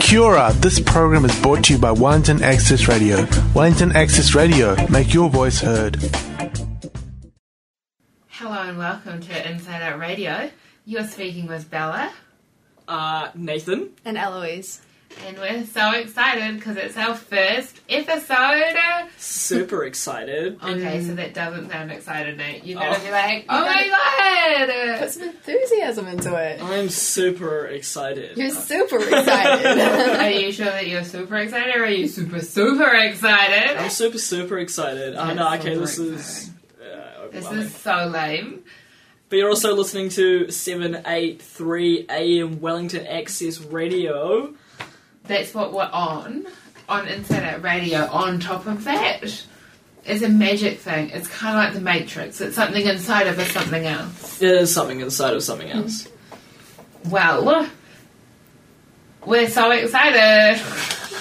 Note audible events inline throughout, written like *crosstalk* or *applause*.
Kia ora, this program is brought to you by Wellington Access Radio. Wellington Access Radio, make your voice heard. Hello and welcome to Inside Out Radio. You're speaking with Bella, Uh, Nathan. And Eloise. And we're so excited because it's our first episode. Super excited. Okay, so that doesn't sound excited, Nate. You're gonna Oh. be like, "Oh my god!" Put some enthusiasm into it. I'm super excited. You're super excited. *laughs* Are you sure that you're super excited, or are you super super excited? I'm super, super excited. I know, That's okay, super this is. Uh, This is so lame. But you're also listening to 783 AM Wellington Access Radio. That's what we're on on Internet Radio. On top of that, it's a magic thing. It's kind of like the Matrix. It's something inside of a something else. It is something inside of something else. *laughs* Well, we're so excited.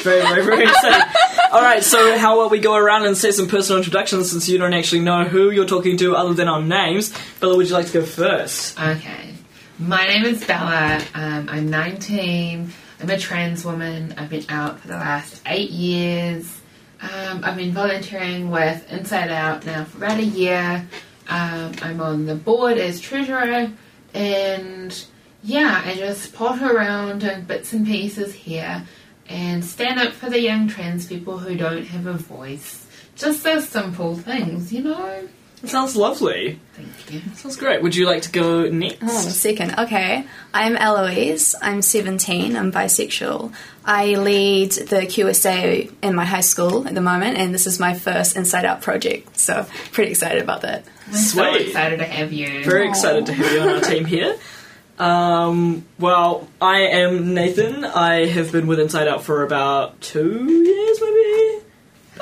Very, very, very excited. Alright, so how about we go around and say some personal introductions since you don't actually know who you're talking to other than our names. Bella, would you like to go first? Okay. My name is Bella. Um, I'm 19. I'm a trans woman. I've been out for the last eight years. Um, I've been volunteering with Inside Out now for about a year. Um, I'm on the board as treasurer, and yeah, I just potter around doing bits and pieces here and stand up for the young trans people who don't have a voice. Just those simple things, you know? It sounds lovely. Thank you. Sounds great. Would you like to go next? Oh, second. Okay. I'm Eloise. I'm 17. I'm bisexual. I lead the QSA in my high school at the moment, and this is my first Inside Out project. So, pretty excited about that. I'm so Sweet. excited to have you. Very Aw. excited to have you on our team *laughs* here. Um, well, I am Nathan. I have been with Inside Out for about two years, maybe. About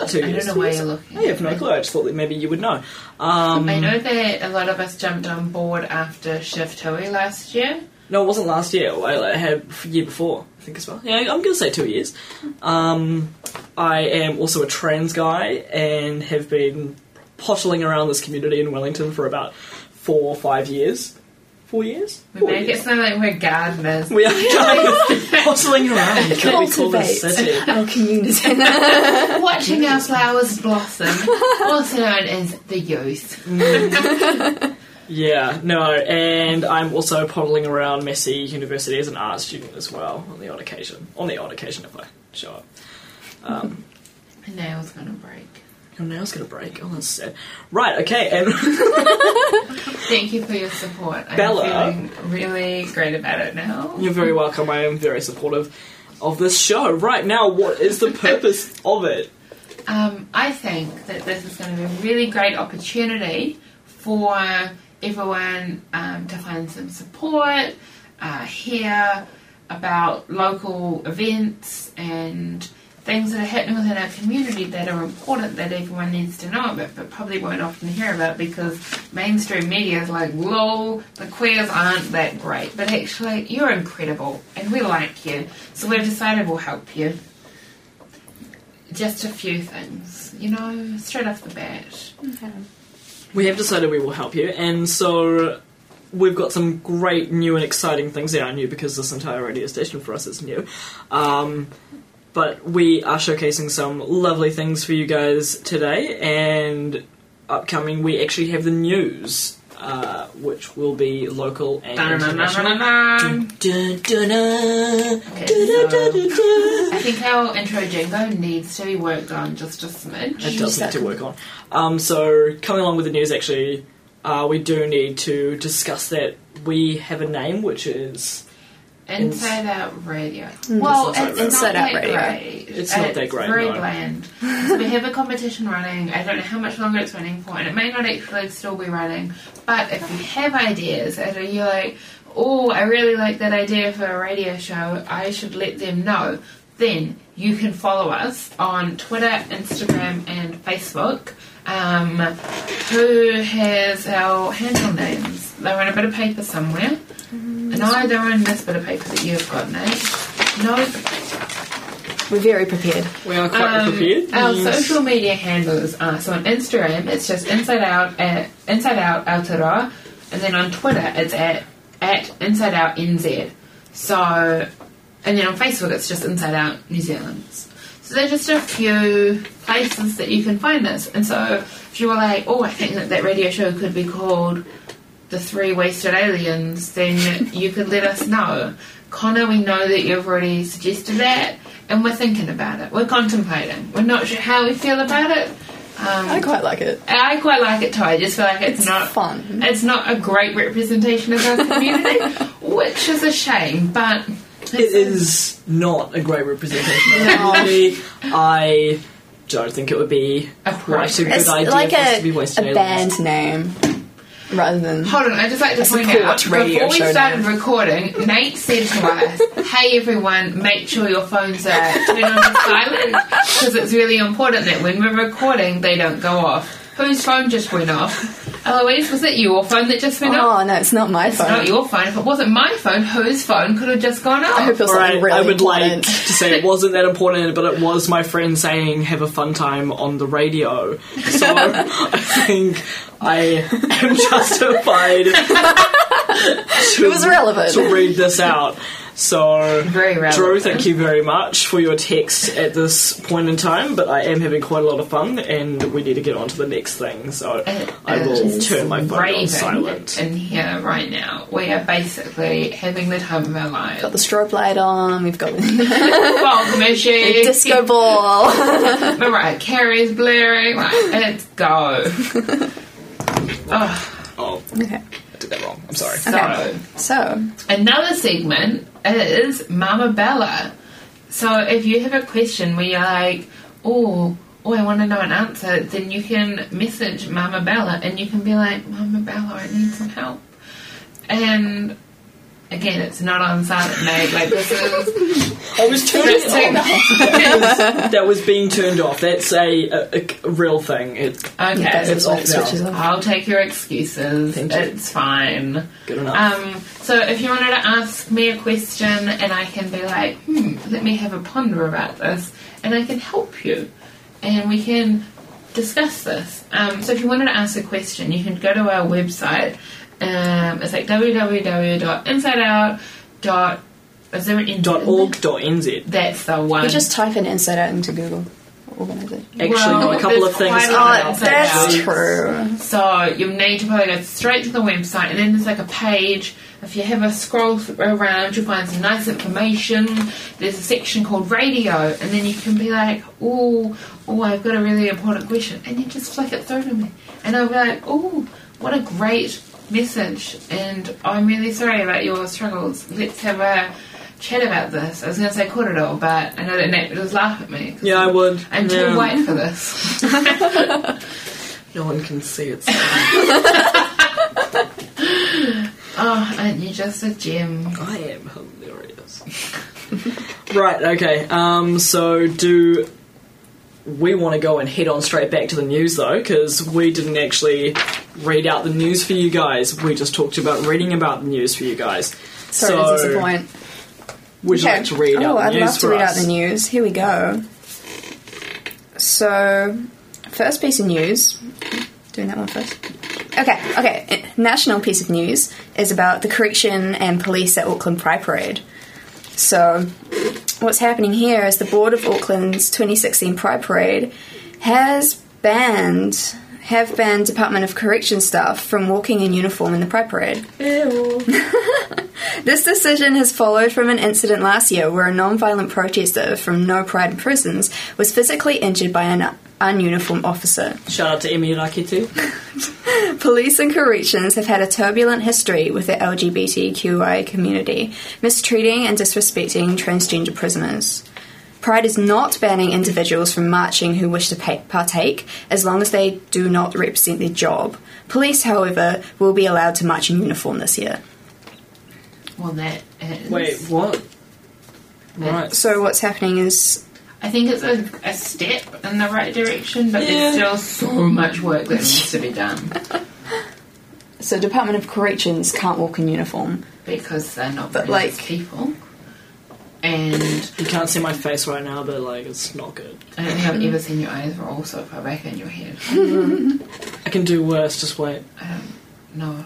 two I years. don't know why you're looking I have no clue. I just thought that maybe you would know. Um, I know that a lot of us jumped on board after Shift Hui last year. No, it wasn't last year. I I had a year before, I think as well. Yeah, I'm gonna say two years. Um, I am also a trans guy and have been pottling around this community in Wellington for about four or five years. Four years? We Four make years. it sound like we're gardeners. We are guys pottling *laughs* around. Can't we call this Cultivate city? our community. *laughs* Watching our flowers blossom, also known as the youth. *laughs* Yeah, no, and I'm also pottling around Massey University as an art student as well on the odd occasion. On the odd occasion if I show up. Um, My nail's gonna break. Your nail's gonna break. Oh, that's sad. Right, okay, and *laughs* Thank you for your support. I'm Bella. feeling really great about it now. you're very welcome. I am very supportive of this show. Right now, what is the purpose of it? Um, I think that this is going to be a really great opportunity for everyone um, to find some support, uh, hear about local events and things that are happening within our community that are important that everyone needs to know about, but probably won't often hear about because mainstream media is like, lol, the queers aren't that great. But actually, you're incredible and we like you, so we've decided we'll help you just a few things, you know, straight off the bat. We have decided we will help you, and so we've got some great new and exciting things that are new because this entire radio station for us is new. Um, but we are showcasing some lovely things for you guys today, and upcoming we actually have the news, uh, which will be local and international. Dun, dun, dun, Okay, dun, dun, dun. I think our intro jingle needs to be worked on just a smidge. It does need to work on. Um, so, coming along with the news, actually, uh, we do need to discuss that we have a name, which is Inside Out Radio. Mm. Well, Inside it's Inside not Out that Radio. great. It's not that great, very no. bland. so we have a competition running. I don't know how much longer it's running for, and it may not actually still be running. But if you have ideas and you're like, oh, I really like that idea for a radio show, I should let them know. Then you can follow us on Twitter, Instagram, and Facebook. Um, who has our handle names? They're on a bit of paper somewhere. No, they're on this bit of paper that you've got, Nate. No, We're very prepared. we are quite um, prepared. Our Yes. social media handles are so on Instagram it's just inside out at inside out Aotearoa, and then on Twitter it's at at inside out nz. So and then on Facebook it's just Inside Out New Zealand. So there's just a few places that you can find this. And so if you were like, oh, I think that that radio show could be called The Three Wasted Aliens, then you could let us know. Connor, we know that you've already suggested that, and we're thinking about it. We're contemplating. We're not sure how we feel about it. Um, I quite like it. I quite like it too. I just feel like it's, It's not fun. It's not a great representation of our community, *laughs* which is a shame. But It is not a great representation of the community. I don't think it would be quite a good It's idea like for us to be wasted. a wasting band name rather than. Hold on, I just like to point out before we started now. recording, Nate said to us, "Hey everyone, make sure your phones are turned on silent because it's really important that when we're recording, they don't go off." Whose phone just went off? Eloise, was it your phone that just went oh, off? Oh no, it's not my phone. It's phone. not your phone. If it wasn't my phone, whose phone could have just gone off? I hope it was Alright, something really I would important. like to say it wasn't that important, but it was my friend saying have a fun time on the radio. So *laughs* I think I am *laughs* justified to, *laughs* It was relevant. to read this out. So Very. Drew, thank you very much for your text at this point in time, but I am having quite a lot of fun and we need to get on to the next thing. So It I uh, will is turn my phone on silent. in here right now. We are basically having the time of our lives. Got the strobe light on. We've got the *laughs* *laughs* fog machine, disco ball. *laughs* Mariah Carey's blaring. Right, let's go. oh, Oh, okay. I did that wrong. I'm sorry. so So another segment is Mama Bella. So if you have a question where you're like, oh, oh, I want to know an answer, then you can message Mama Bella and you can be like, Mama Bella, I need some help. And again, it's not on silent mode. Like this is I was take it off. *laughs* that was being turned off. That's a, a, a real thing. It, okay. It's off now. I'll take your excuses. Thank you. It's fine. good enough. Um, so if you wanted to ask me a question and I can be like, hmm, let me have a ponder about this, and I can help you, and we can discuss this. Um, so if you wanted to ask a question, you can go to our website. Um, it's like www.insideout.org.nz. Is there an dot org dot nz. That's the one. you just type in inside out into Google organization. Actually, Well, no, a couple of things. quite a coming lot up. Inside That's Out. true. So you need to probably go straight to the website, and then there's like a page. If you have a scroll around, you'll find some nice information. There's a section called radio, and then you can be like, "Oh, oh, I've got a really important question," and you just flick it through to me, and I'll be like, "Oh, what a great message!" And I'm really sorry about your struggles. Let's have a chat about this. I was going to say korero, but I know that Nate would just laugh at me. Yeah, I would. I'm too Yeah. white for this. *laughs* No one can see it. *laughs* Oh, aren't you just a gem? I am hilarious. *laughs* right, okay. Um, so do we want to go and head on straight back to the news though? Because we didn't actually read out the news for you guys. We just talked about reading about the news for you guys. Sorry so, to disappoint. Would you like to read oh, out the I'd news love to for read us? out the news. Here we go. So, first piece of news. Doing that one first. Okay, okay. National piece of news is about the correction and police at Auckland Pride Parade. So, what's happening here is the board of Auckland's 2016 Pride Parade has banned have banned Department of Correction staff from walking in uniform in the Pride Parade. *laughs* This decision has followed from an incident last year where a non-violent protester from No Pride Prisons was physically injured by an ununiformed officer. Shout out to Emi Rakete. *laughs* Police and corrections have had a turbulent history with the LGBTQI community, mistreating and disrespecting transgender prisoners. Pride is not banning individuals from marching who wish to pa- partake as long as they do not represent their job. Police, however, will be allowed to march in uniform this year. Well, that is. Wait, what? Right. So, what's happening is I think it's a, a step in the right direction, but Yeah. there's still so much work that needs to be done *laughs* so Department of Corrections can't walk in uniform. because they're not But, very nice like- people. And You can't see my face right now, but like it's not good. I don't think I've ever seen your eyes roll so far back in your head. *laughs* I can do worse. Just wait. I don't know.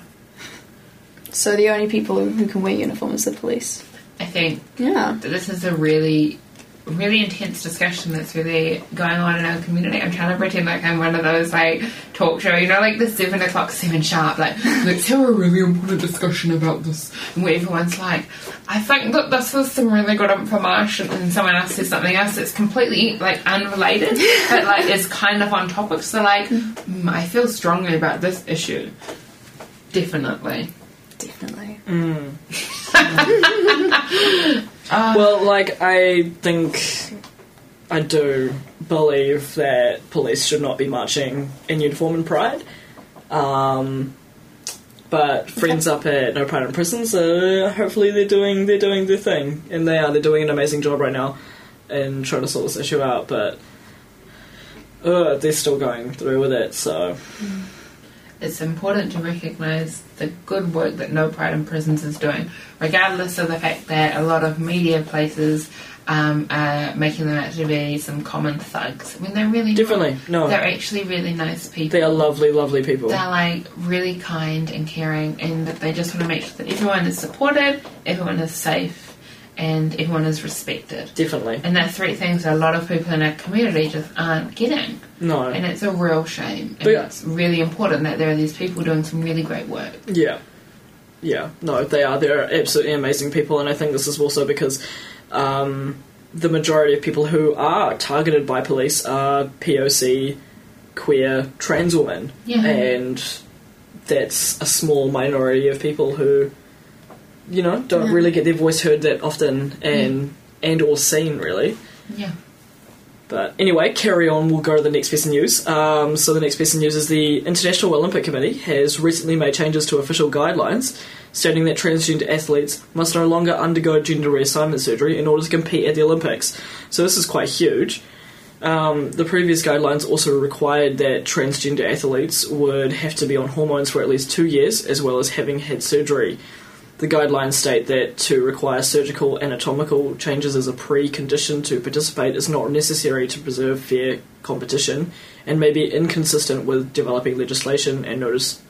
So the only people who can wear uniform is the police. I think Yeah. that this is a really, really intense discussion that's really going on in our community. I'm trying to pretend like I'm one of those like talk show, you know, like the seven o'clock, seven sharp, like let's have a really important discussion about this, and where everyone's like, I think that this is some really good information, and someone else says something else that's completely like unrelated, but like is kind of on topic. So like, mm, I feel strongly about this issue. Definitely. Definitely. *laughs* well, like I think I do believe that police should not be marching in uniform in Pride. Um, but friends up at No Pride in Prison, so hopefully they're doing they're doing their thing, and they are they're doing an amazing job right now in trying to sort this issue out. But uh, they're still going through with it, so it's important to recognise the good work that No Pride in Prisons is doing, regardless of the fact that a lot of media places um, are making them out to be some common thugs when they're really not. No. They're actually really nice people. they are lovely, lovely people. They're like really kind and caring, and that they just want to make sure that everyone is supported, everyone is safe, and everyone is respected. Definitely, And that's three things that a lot of people in our community just aren't getting. no. And it's a real shame. And But- it's really important that there are these people doing some really great work. Yeah. Yeah, no, they are. They're absolutely amazing people, and I think this is also because um, the majority of people who are targeted by police are POC, queer, trans women. Yeah. And that's a small minority of people who, you know, don't Yeah. really get their voice heard that often and and or seen, really. Yeah. But anyway, carry on. We'll go to the next piece of news. Um, so the next piece of news is the International Olympic Committee has recently made changes to official guidelines, stating that transgender athletes must no longer undergo gender reassignment surgery in order to compete at the Olympics. So this is quite huge. Um, the previous guidelines also required that transgender athletes would have to be on hormones for at least two years, as well as having had surgery. The guidelines state that to require surgical anatomical changes as a precondition to participate is not necessary to preserve fair competition and may be inconsistent with developing legislation and notice,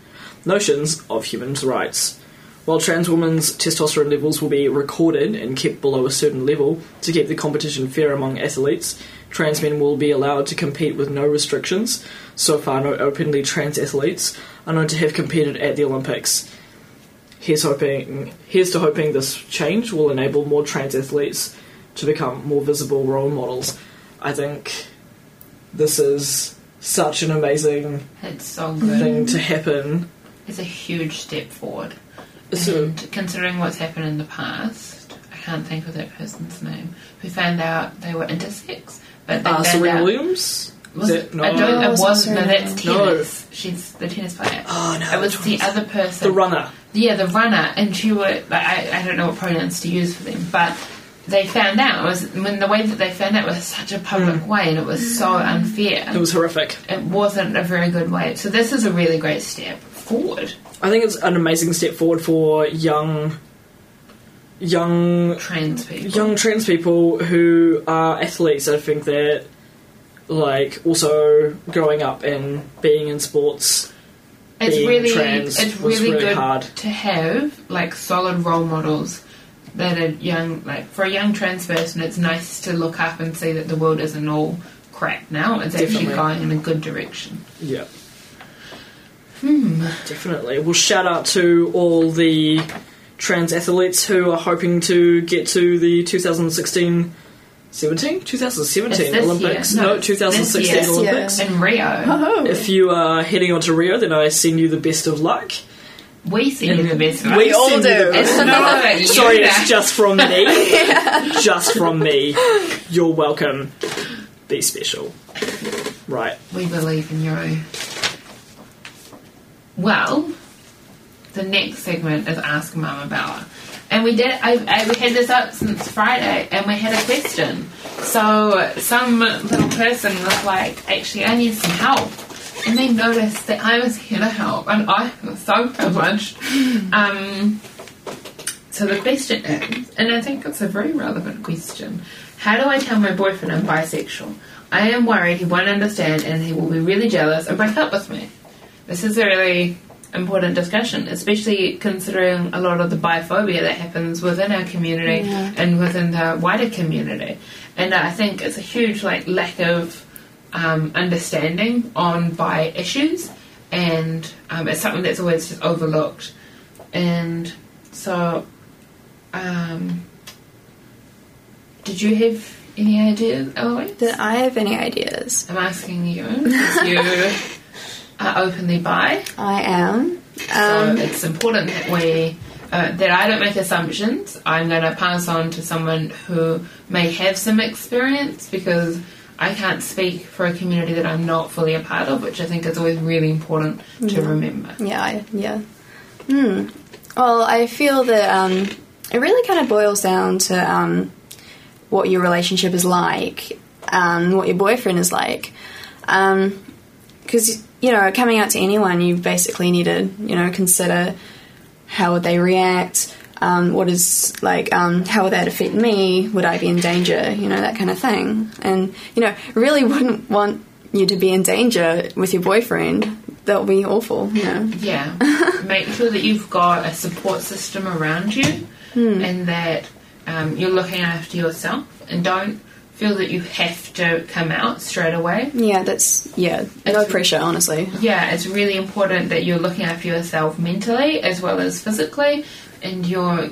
notions of human rights. While trans women's testosterone levels will be recorded and kept below a certain level to keep the competition fair among athletes, trans men will be allowed to compete with no restrictions. So far, no openly trans athletes are known to have competed at the Olympics. Here's hoping. Here's to hoping this change will enable more trans athletes to become more visible role models. I think this is such an amazing It's so good. thing to happen. It's a huge step forward. So, and considering what's happened in the past, I can't think of that person's name, who found out they were intersex. But they uh, Serena out, Williams. Was it, no. I don't, No, it wasn't. No, that's No. tennis. She's the tennis player. Oh no! it was the other person. The runner. Yeah, the runner, and she would. Like, I, I don't know what pronouns to use for them, but they found out it was when the way that they found out was such a public way, and it was so unfair. Mm. It was horrific. it wasn't a very good way. So this is a really great step forward. I think it's an amazing step forward for young, young, Trans people. young trans people who are athletes. I think that, like, also growing up and being in sports. It's really it's really, really good hard. to have like solid role models that are young like for a young trans person it's nice to look up and see that the world isn't all crap now it's actually going in a good direction Yeah. Hmm. Definitely. Well, shout out to all the trans athletes who are hoping to get to the 2016 17? 2017 It's this Olympics. year. No, No, it's 2016. This year. Olympics. in Rio Oh. If you are heading on to Rio, then I send you the best of luck. we see you the best of We us. all send you do. the best It's not you Sorry, now. it's just from me. *laughs* Just from me. You're welcome. Be special. Right. we believe in you well the next segment is ask Mama about and we did I, I we had this up since friday and we had a question so some little person was like actually i need some help and they noticed that i was here to help and i was so privileged um so the question is, and I think it's a very relevant question, how do I tell my boyfriend I'm bisexual? I am worried he won't understand and he will be really jealous and break up with me. This is a really important discussion, especially considering a lot of the biphobia that happens within our community Yeah. and within the wider community. And I think it's a huge like lack of um, understanding on bi issues, and um, it's something that's always just overlooked. And so, um, did you have any ideas, Eloise? Did I have any ideas? I'm asking you. you *laughs* are openly bi, I am. so Um, it's important that we uh, that I don't make assumptions. I'm going to pass on to someone who may have some experience because I can't speak for a community that I'm not fully a part of, which I think is always really important to remember. Yeah, I, yeah. Hmm. Well, I feel that um, it really kind of boils down to um, what your relationship is like, um, what your boyfriend is like. Because, you know, coming out to anyone, you basically need to, you know, consider how would they react, um, what is, like, um, how would that affect me, would I be in danger, you know, that kind of thing. And, you know, really wouldn't want you to be in danger with your boyfriend. That would be awful, you know. Yeah. *laughs* Make sure that you've got a support system around you and that um, you're looking after yourself and don't feel that you have to come out straight away. Yeah, that's yeah. No It's- pressure, honestly. Yeah, it's really important that you're looking after yourself mentally as well as physically and you're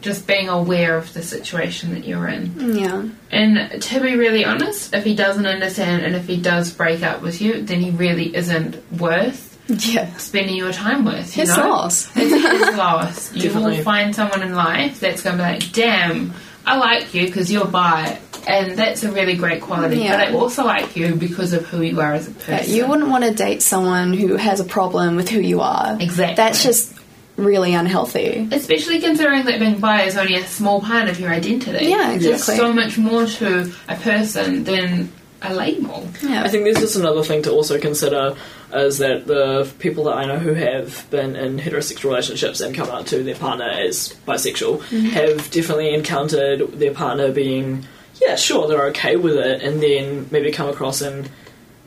just being aware of the situation that you're in. Yeah, And to be really honest, if he doesn't understand and if he does break up with you, then he really isn't worth yeah. spending your time with. You His know? loss. It's his loss. *laughs* You Definitely. will find someone in life that's going to be like, damn, I like you because you're bi. And that's a really great quality. Yeah. But I also like you because of who you are as a person. Yeah, you wouldn't want to date someone who has a problem with who you are. Exactly. That's just really unhealthy. Especially considering that being bi is only a small part of your identity. Yeah, exactly. There's so much more to a person than a label. Yeah. I think there's just another thing to also consider is that the people that I know who have been in heterosexual relationships and come out to their partner as bisexual have definitely encountered their partner being, yeah, sure, they're okay with it, and then maybe come across and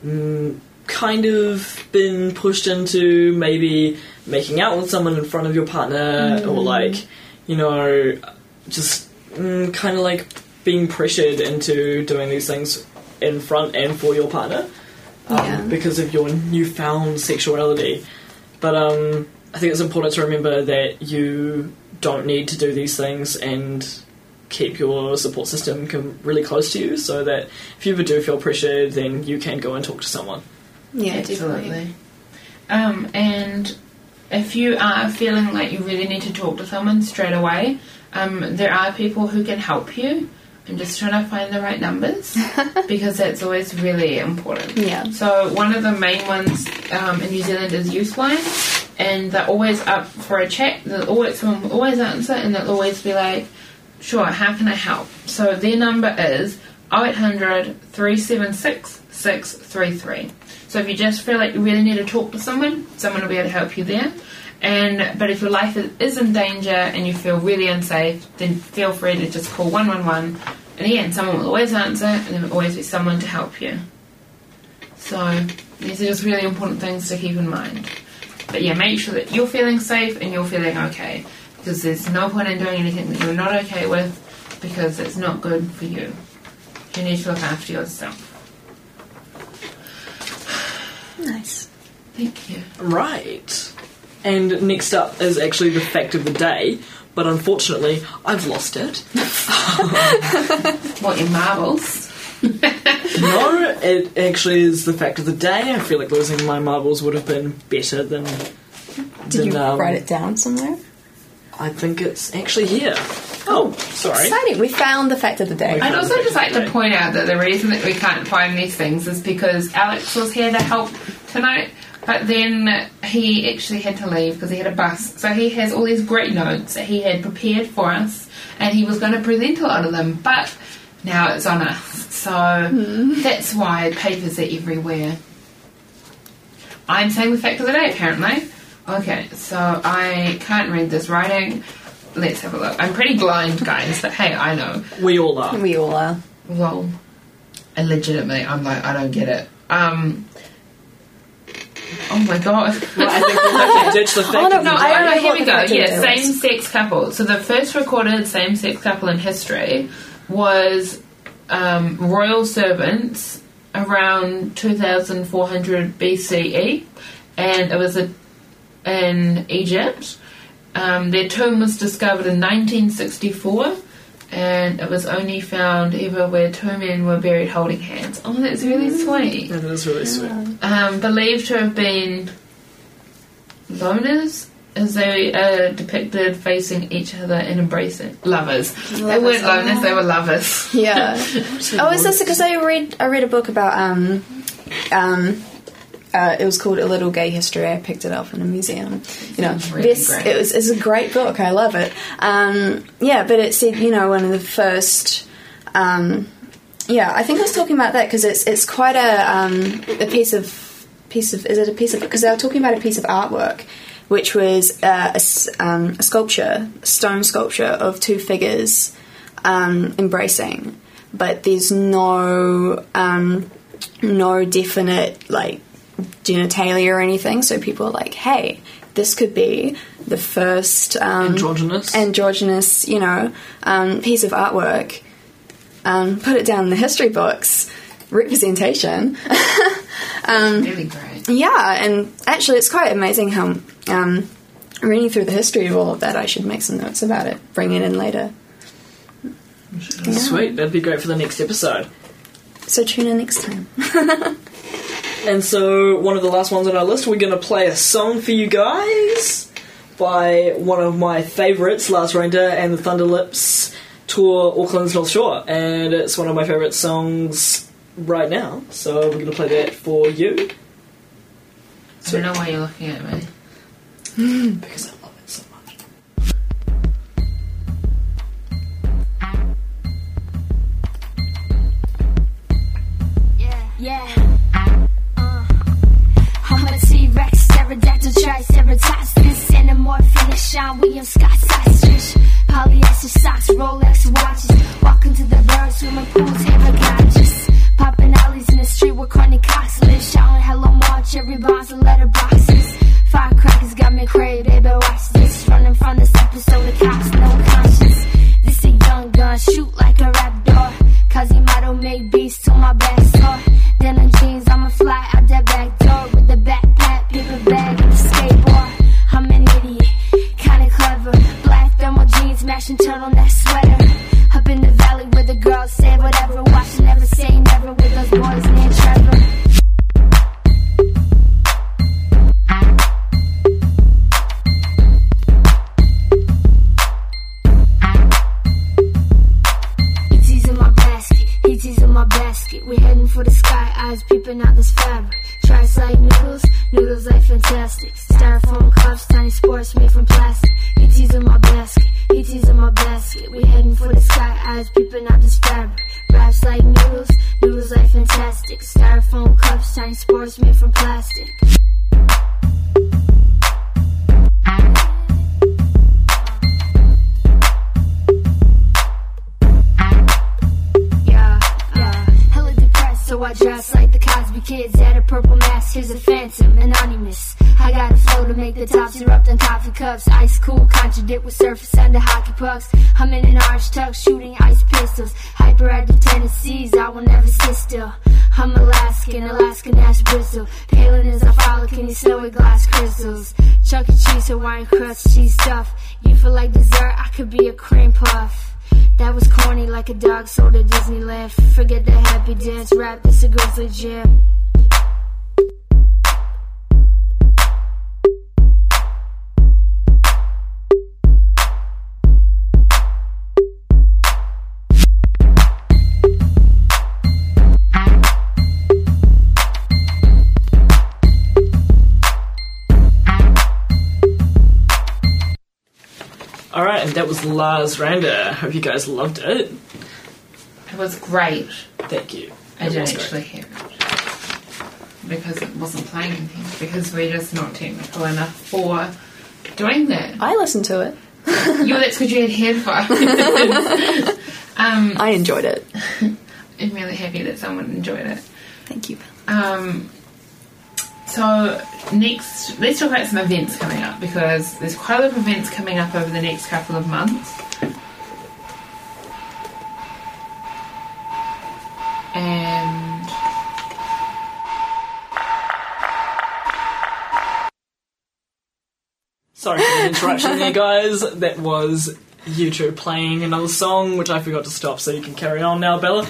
mm, kind of been pushed into maybe making out with someone in front of your partner or like, you know, just mm, kind of like being pressured into doing these things in front and for your partner um, Yeah. because of your newfound sexuality. But um, I think it's important to remember that you don't need to do these things and keep your support system com- really close to you so that if you ever do feel pressured, then you can go and talk to someone. yeah, definitely. Um, and if you are feeling like you really need to talk to someone straight away, um, there are people who can help you. I'm just trying to find the right numbers *laughs* because that's always really important. Yeah. So one of the main ones um, in New Zealand is Youthline, and they're always up for a chat. They'll always someone will always answer, and they'll always be like, "Sure, how can I help?" So their number is 0800 376 633. So if you just feel like you really need to talk to someone, someone will be able to help you there. And but if your life is, is in danger and you feel really unsafe, then feel free to just call 111. And again, someone will always answer, and there will always be someone to help you. So these are just really important things to keep in mind. But yeah, make sure that you're feeling safe and you're feeling okay. Because there's no point in doing anything that you're not okay with because it's not good for you. You need to look after yourself. Nice. Thank you. Right. And next up is actually the fact of the day, but unfortunately, I've lost it. *laughs* What, your marbles? *laughs* no, it actually is the fact of the day. I feel like losing my marbles would have been better than. Did than, you um, write it down somewhere? I think it's actually here. Oh, sorry. Exciting. We found the fact of the day. I'd also just like to point out that the reason that we can't find these things is because Alex was here to help tonight, but then he actually had to leave because he had a bus. So he has all these great notes that he had prepared for us, and he was going to present a lot of them, but now it's on us. So that's why papers are everywhere. I'm saying the fact of the day, apparently. Okay, so I can't read this writing. Let's have a look. I'm pretty blind, guys, but hey, I know. We all are. We all are. Well, illegitimately, I'm like, I don't get it. Um, Oh my god. Well, I think we'll have to ditch the *laughs* fact Oh, no, No, I don't I know here we go. Yeah, same sex couple. So the first recorded same sex couple in history was um, royal servants around 2400 BCE, and it was a, in Egypt. Um, their tomb was discovered in 1964, and it was only found ever where two men were buried holding hands. Oh, that's really sweet. That is really sweet. Um, believed to have been loners, as they are depicted facing each other and embracing lovers. they weren't loners; oh. they were lovers. Yeah. *laughs* oh, is this because I read I read a book about um um. Uh, it was called A Little Gay History. I picked it up in a museum. You know, really this great. it was it's a great book. I love it. Um, yeah, but it said you know one of the first. Um, yeah, I think I was talking about that because it's it's quite a um, a piece of piece of is it a piece of because they were talking about a piece of artwork, which was uh, a, um, a sculpture, a stone sculpture of two figures um, embracing, but there's no um, no definite like genitalia or anything. So people are like, hey, this could be the first um, Androgynous. androgynous, you know, um, piece of artwork. Um, put it down in the history books. Representation. *laughs* really great. yeah, and actually, it's quite amazing how um, reading through the history of all of that. I should make some notes about it. Bring it in later. Yeah. Sweet, that'd be great for the next episode. So tune in next time. *laughs* And so, one of the last ones on our list, we're going to play a song for you guys by one of my favourites, Lars Reindeer and the Thunderlips tour Auckland's North Shore. And it's one of my favourite songs right now, so we're going to play that for you So, I don't know why you're looking at me. *gasps* because anamorphic, Sean William Scott ostrich, polyester socks, Rolex watches, walking to the birds, swimming pools, gorgeous, contradict with surface under hockey pucks. I'm in an orange tux, shooting ice pistols. Hyperactive tendencies, I will never sit still. I'm Alaskan, Alaskan Ash Bristol. Palin as a frolic in snowy glass crystals. Chuck E. Cheese, Hawaiian crust, cheese stuff. You feel like dessert, I could be a cream puff. That was corny like a dog sold at Disneyland. Forget the happy dance rap, this a grizzly jam. Alright, and that was Lars Randa. Hope you guys loved it. It was great. Thank you. I It didn't was great. actually hear it because it wasn't playing anything. Because we're just not technical enough for doing that. I listened to it. you that's *laughs* because you had headphones. *laughs* um, I enjoyed it. *laughs* I'm really happy that someone enjoyed it. Thank you. Um, So next, let's talk about some events coming up because there's quite a lot of events coming up over the next couple of months. And Sorry for the interruption there, guys. That was YouTube playing another song, which I forgot to stop, so you can carry on now, Bella.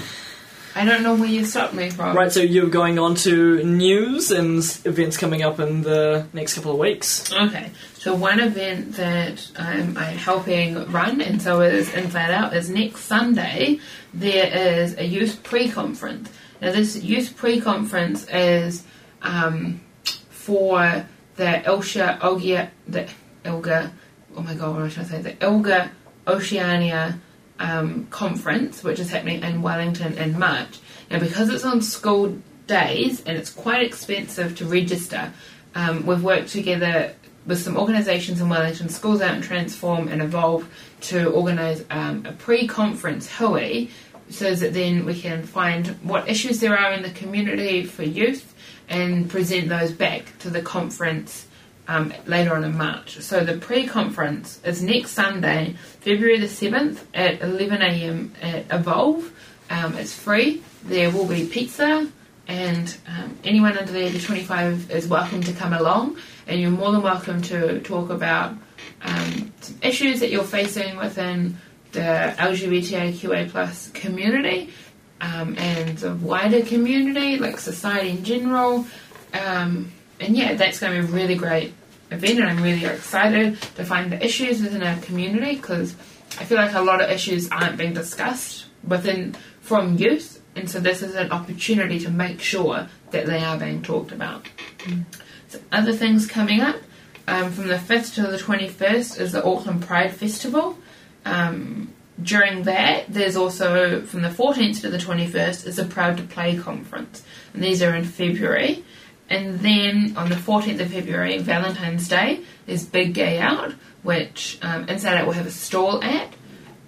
I don't know where you stopped me from. Right, so you're going on to news and events coming up in the next couple of weeks. Okay, so one event that um, I'm helping run, and so is Inside Out, is next Sunday. There is a youth pre-conference. Now, this youth pre-conference is um, for the Ilsha Ogia, the Ilga, oh my god, what was I say? The Ilga Oceania um, conference, which is happening in Wellington in March. Now, because it's on school days and it's quite expensive to register, um, we've worked together with some organisations in Wellington, Schools Out and Transform and Evolve, to organise um, a pre-conference hui, so that then we can find what issues there are in the community for youth and present those back to the conference um, later on in March. So the pre-conference is next Sunday, February the seventh at eleven a.m. at Evolve. Um, it's free. There will be pizza, and um, anyone under the age of twenty-five is welcome to come along. And you're more than welcome to talk about um, issues that you're facing within the LGBTIQA plus community um, and the wider community, like society in general. Um, and yeah, that's going to be a really great event, and I'm really excited to find the issues within our community because I feel like a lot of issues aren't being discussed within from youth, and so this is an opportunity to make sure that they are being talked about. So other things coming up um, from the 5th to the 21st is the Auckland Pride Festival. Um, during that, there's also from the 14th to the 21st is the Proud to Play conference, and these are in February. And then on the 14th of February, Valentine's Day, is Big Gay Out, which um, Inside Out will have a stall at,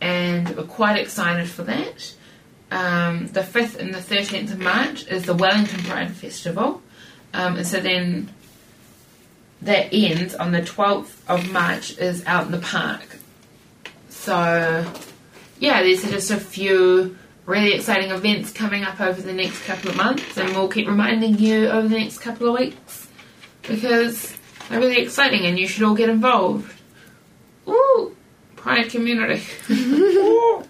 and we're quite excited for that. Um, the 5th and the 13th of March is the Wellington Pride Festival, um, and so then that ends on the 12th of March is out in the park. So, yeah, these are just a few really exciting events coming up over the next couple of months, and we'll keep reminding you over the next couple of weeks because they're really exciting and you should all get involved. Ooh, Pride community. *laughs*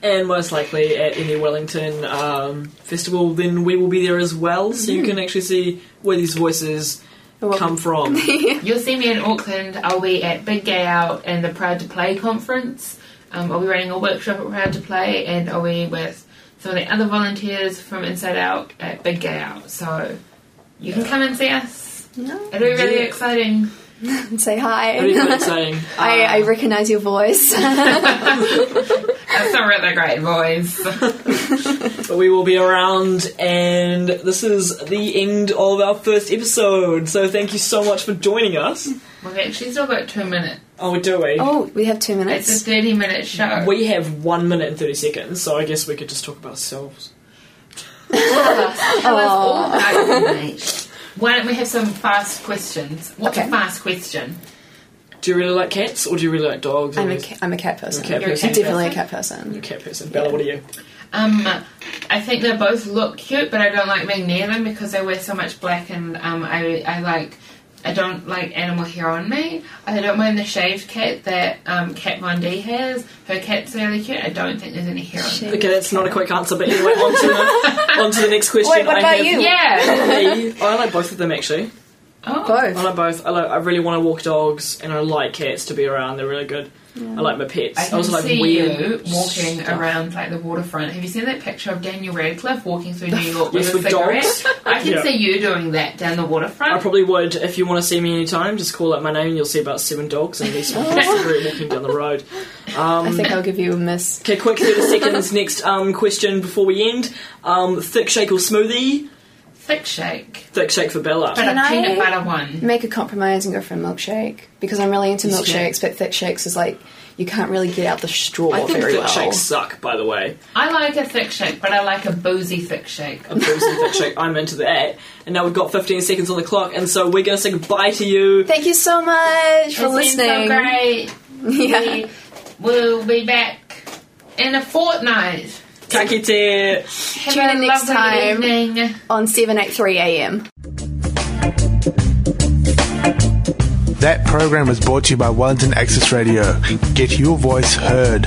And most likely at any Wellington um, festival, then we will be there as well, so you can actually see where these voices come from. *laughs* You'll see me in Auckland. I'll be at Big Gay Out and the Proud to Play conference. Um, I'll be running a workshop at Proud to Play, and I'll be with some of the other volunteers from Inside Out at Big Gay Out. So you can come and see us. No. It'll be really Yeah. exciting. And *laughs* say hi. That'd be quite exciting. I, I Um, recognize your voice. *laughs* *laughs* That's not really great voice. But we will be around, and this is the end of our first episode. So thank you so much for joining us. We've actually still got two minutes. Oh, do we? oh, we have two minutes. It's a 30 minute show. We have one minute and 30 seconds, so I guess we could just talk about ourselves. Tell us all about you, mate. Why don't we have some fast questions? What's Okay. a fast question? Do you really like cats, or do you really like dogs? I'm a, ca- I'm a cat person. You're a cat You're a cat Definitely a cat person. You're a cat person. Bella, what are you? Um, I think they both look cute, but I don't like being near them because they wear so much black, and um, I I like I don't like animal hair on me. I don't mind the shaved cat that um, Kat Von D has. Her cat's really cute. I don't think there's any hair on. Shaved Okay, that's not a quick answer, but anyway, on to the, *laughs* on to the next question. Wait, what I about have you? Yeah. Me, I like both of them actually. Oh. Both? I like both. I like. I really want to walk dogs, and I like cats to be around. They're really good. I like my pets. I I, can like see weird you walking stuff. around like the waterfront. Have you seen that picture of Daniel Radcliffe walking through New *laughs* York Yes, with a with cigarette? dogs. I can Yeah. see you doing that down the waterfront. I probably would. If you want to see me anytime, just call out my name. You'll see about seven dogs and me smoking a cigarette walking down the road. I Um, think I'll give you a miss. okay, quick thirty seconds. Next um, question before we end. Um, thick shake or smoothie? Thick shake, Thick shake for Bella. but Can a I- peanut butter one. Make a compromise and go for a milkshake because I'm really into Yeah. milkshakes, but thick shakes is like you can't really get out the straw I think very thick well. shakes suck, by the way. I like a thick shake, but I like a boozy thick shake. A boozy thick shake. I'm into that. And now we've got 15 seconds on the clock, and so we're going to say goodbye to you. Thank you so much for It's been listening. so great. *laughs* Yeah. We will be back in a fortnight. Taki you, Have Tune in next time. evening. On 783 AM. That program was brought to you by Wellington Access Radio. Get your voice heard.